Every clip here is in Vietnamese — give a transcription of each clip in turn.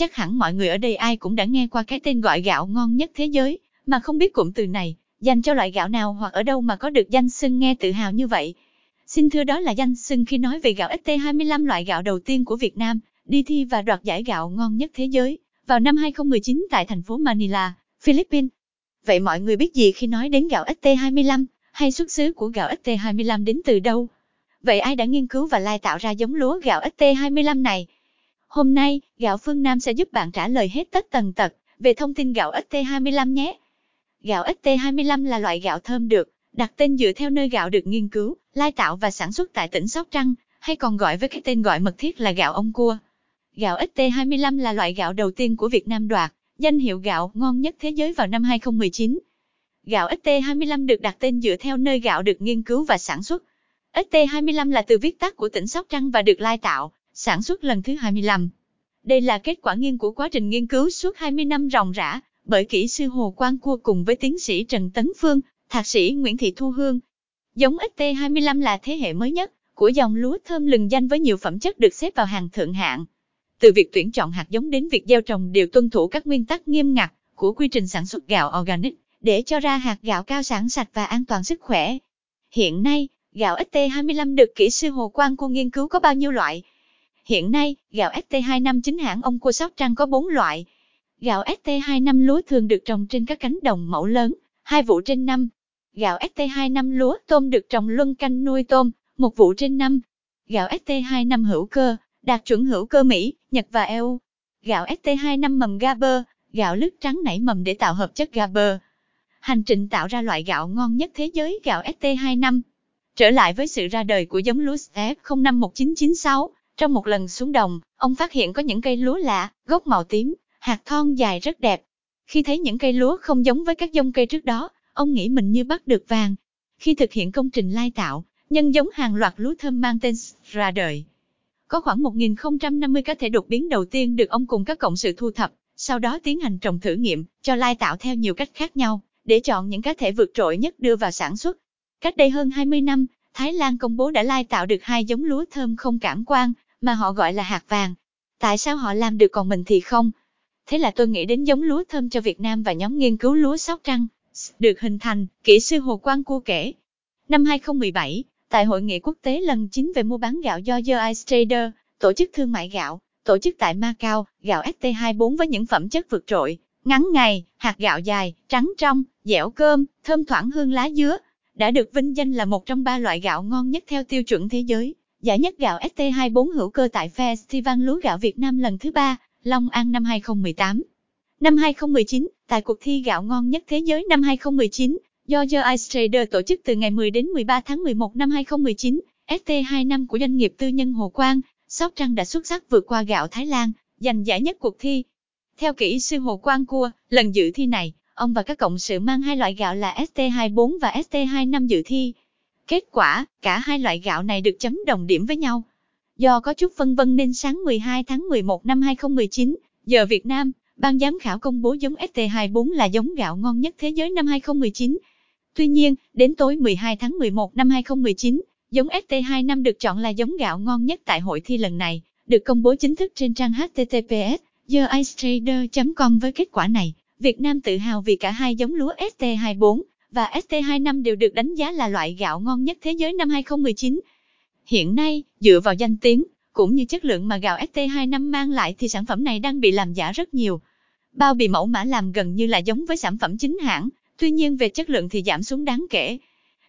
Chắc hẳn mọi người ở đây ai cũng đã nghe qua cái tên gọi gạo ngon nhất thế giới, mà không biết cụm từ này, dành cho loại gạo nào hoặc ở đâu mà có được danh xưng nghe tự hào như vậy. Xin thưa đó là danh xưng khi nói về gạo ST25 loại gạo đầu tiên của Việt Nam, đi thi và đoạt giải gạo ngon nhất thế giới, vào năm 2019 tại thành phố Manila, Philippines. Vậy mọi người biết gì khi nói đến gạo ST25, hay xuất xứ của gạo ST25 đến từ đâu? Vậy ai đã nghiên cứu và lai tạo ra giống lúa gạo ST25 này? Hôm nay, gạo phương Nam sẽ giúp bạn trả lời hết tất tần tật về thông tin gạo ST25 nhé. Gạo ST25 là loại gạo thơm được đặt tên dựa theo nơi gạo được nghiên cứu, lai tạo và sản xuất tại tỉnh Sóc Trăng, hay còn gọi với cái tên gọi mật thiết là gạo ông cua. Gạo ST25 là loại gạo đầu tiên của Việt Nam đoạt danh hiệu gạo ngon nhất thế giới vào năm 2019. Gạo ST25 được đặt tên dựa theo nơi gạo được nghiên cứu và sản xuất. ST25 là từ viết tắt của tỉnh Sóc Trăng và được lai tạo, sản xuất lần thứ 25. Đây là kết quả nghiên của quá trình nghiên cứu suốt 20 năm ròng rã, bởi kỹ sư Hồ Quang Cua cùng với tiến sĩ Trần Tấn Phương, thạc sĩ Nguyễn Thị Thu Hương. Giống XT25 là thế hệ mới nhất của dòng lúa thơm lừng danh với nhiều phẩm chất được xếp vào hàng thượng hạng. Từ việc tuyển chọn hạt giống đến việc gieo trồng đều tuân thủ các nguyên tắc nghiêm ngặt của quy trình sản xuất gạo organic để cho ra hạt gạo cao sản sạch và an toàn sức khỏe. Hiện nay, gạo ST25 được kỹ sư Hồ Quang Cua nghiên cứu có bao nhiêu loại? Hiện nay, gạo ST25 chính hãng ông Cua Sóc Trăng có 4 loại. Gạo ST25 lúa thường được trồng trên các cánh đồng mẫu lớn, hai vụ trên năm. Gạo ST25 lúa tôm được trồng luân canh nuôi tôm, một vụ trên năm. Gạo ST25 hữu cơ, đạt chuẩn hữu cơ Mỹ, Nhật và EU. Gạo ST25 mầm Gaber, gạo lứt trắng nảy mầm để tạo hợp chất Gaber. Hành trình tạo ra loại gạo ngon nhất thế giới gạo ST25. Trở lại với sự ra đời của giống lúa F051996, trong một lần xuống đồng, ông phát hiện có những cây lúa lạ, gốc màu tím, hạt thon dài rất đẹp. Khi thấy những cây lúa không giống với các giống cây trước đó, ông nghĩ mình như bắt được vàng. Khi thực hiện công trình lai tạo, nhân giống hàng loạt lúa thơm mang tên ra đời. Có khoảng 1.050 cá thể đột biến đầu tiên được ông cùng các cộng sự thu thập, sau đó tiến hành trồng thử nghiệm, cho lai tạo theo nhiều cách khác nhau, để chọn những cá thể vượt trội nhất đưa vào sản xuất. Cách đây hơn 20 năm, Thái Lan công bố đã lai tạo được hai giống lúa thơm không cảm quan, mà họ gọi là hạt vàng. Tại sao họ làm được còn mình thì không? Thế là tôi nghĩ đến giống lúa thơm cho Việt Nam và nhóm nghiên cứu lúa Sóc Trăng, được hình thành, kỹ sư Hồ Quang Cua kể. Năm 2017, tại Hội nghị quốc tế lần 9 về mua bán gạo do The Ice Trader, tổ chức thương mại gạo, tổ chức tại Macau, gạo ST24 với những phẩm chất vượt trội, ngắn ngày, hạt gạo dài, trắng trong, dẻo cơm, thơm thoảng hương lá dứa, đã được vinh danh là một trong ba loại gạo ngon nhất theo tiêu chuẩn thế giới. Giải nhất gạo ST24 hữu cơ tại Festival Lúa Gạo Việt Nam lần thứ ba, Long An năm 2018. Năm 2019, tại cuộc thi gạo ngon nhất thế giới năm 2019, do The Ice Trader tổ chức từ ngày 10 đến 13 tháng 11 năm 2019, ST25 của doanh nghiệp tư nhân Hồ Quang, Sóc Trăng đã xuất sắc vượt qua gạo Thái Lan, giành giải nhất cuộc thi. Theo kỹ sư Hồ Quang Cua, lần dự thi này, ông và các cộng sự mang hai loại gạo là ST24 và ST25 dự thi. Kết quả, cả hai loại gạo này được chấm đồng điểm với nhau. Do có chút phân vân nên sáng 12 tháng 11 năm 2019, giờ Việt Nam, ban giám khảo công bố giống ST24 là giống gạo ngon nhất thế giới năm 2019. Tuy nhiên, đến tối 12 tháng 11 năm 2019, giống ST25 được chọn là giống gạo ngon nhất tại hội thi lần này, được công bố chính thức trên trang https theicetrader.com với kết quả này. Việt Nam tự hào vì cả hai giống lúa ST24 và ST25 đều được đánh giá là loại gạo ngon nhất thế giới năm 2019. Hiện nay, dựa vào danh tiếng, cũng như chất lượng mà gạo ST25 mang lại thì sản phẩm này đang bị làm giả rất nhiều. Bao bì mẫu mã làm gần như là giống với sản phẩm chính hãng, tuy nhiên về chất lượng thì giảm xuống đáng kể.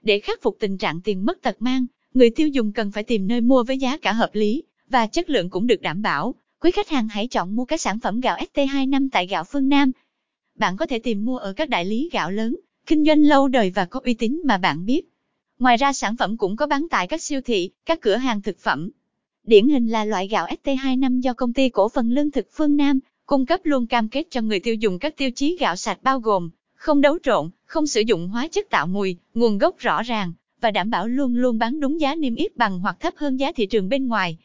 Để khắc phục tình trạng tiền mất tật mang, người tiêu dùng cần phải tìm nơi mua với giá cả hợp lý, và chất lượng cũng được đảm bảo. Quý khách hàng hãy chọn mua các sản phẩm gạo ST25 tại gạo phương Nam. Bạn có thể tìm mua ở các đại lý gạo lớn, kinh doanh lâu đời và có uy tín mà bạn biết. Ngoài ra sản phẩm cũng có bán tại các siêu thị, các cửa hàng thực phẩm. Điển hình là loại gạo ST25 do công ty cổ phần lương thực phương Nam cung cấp luôn cam kết cho người tiêu dùng các tiêu chí gạo sạch bao gồm không đấu trộn, không sử dụng hóa chất tạo mùi, nguồn gốc rõ ràng và đảm bảo luôn luôn bán đúng giá niêm yết bằng hoặc thấp hơn giá thị trường bên ngoài.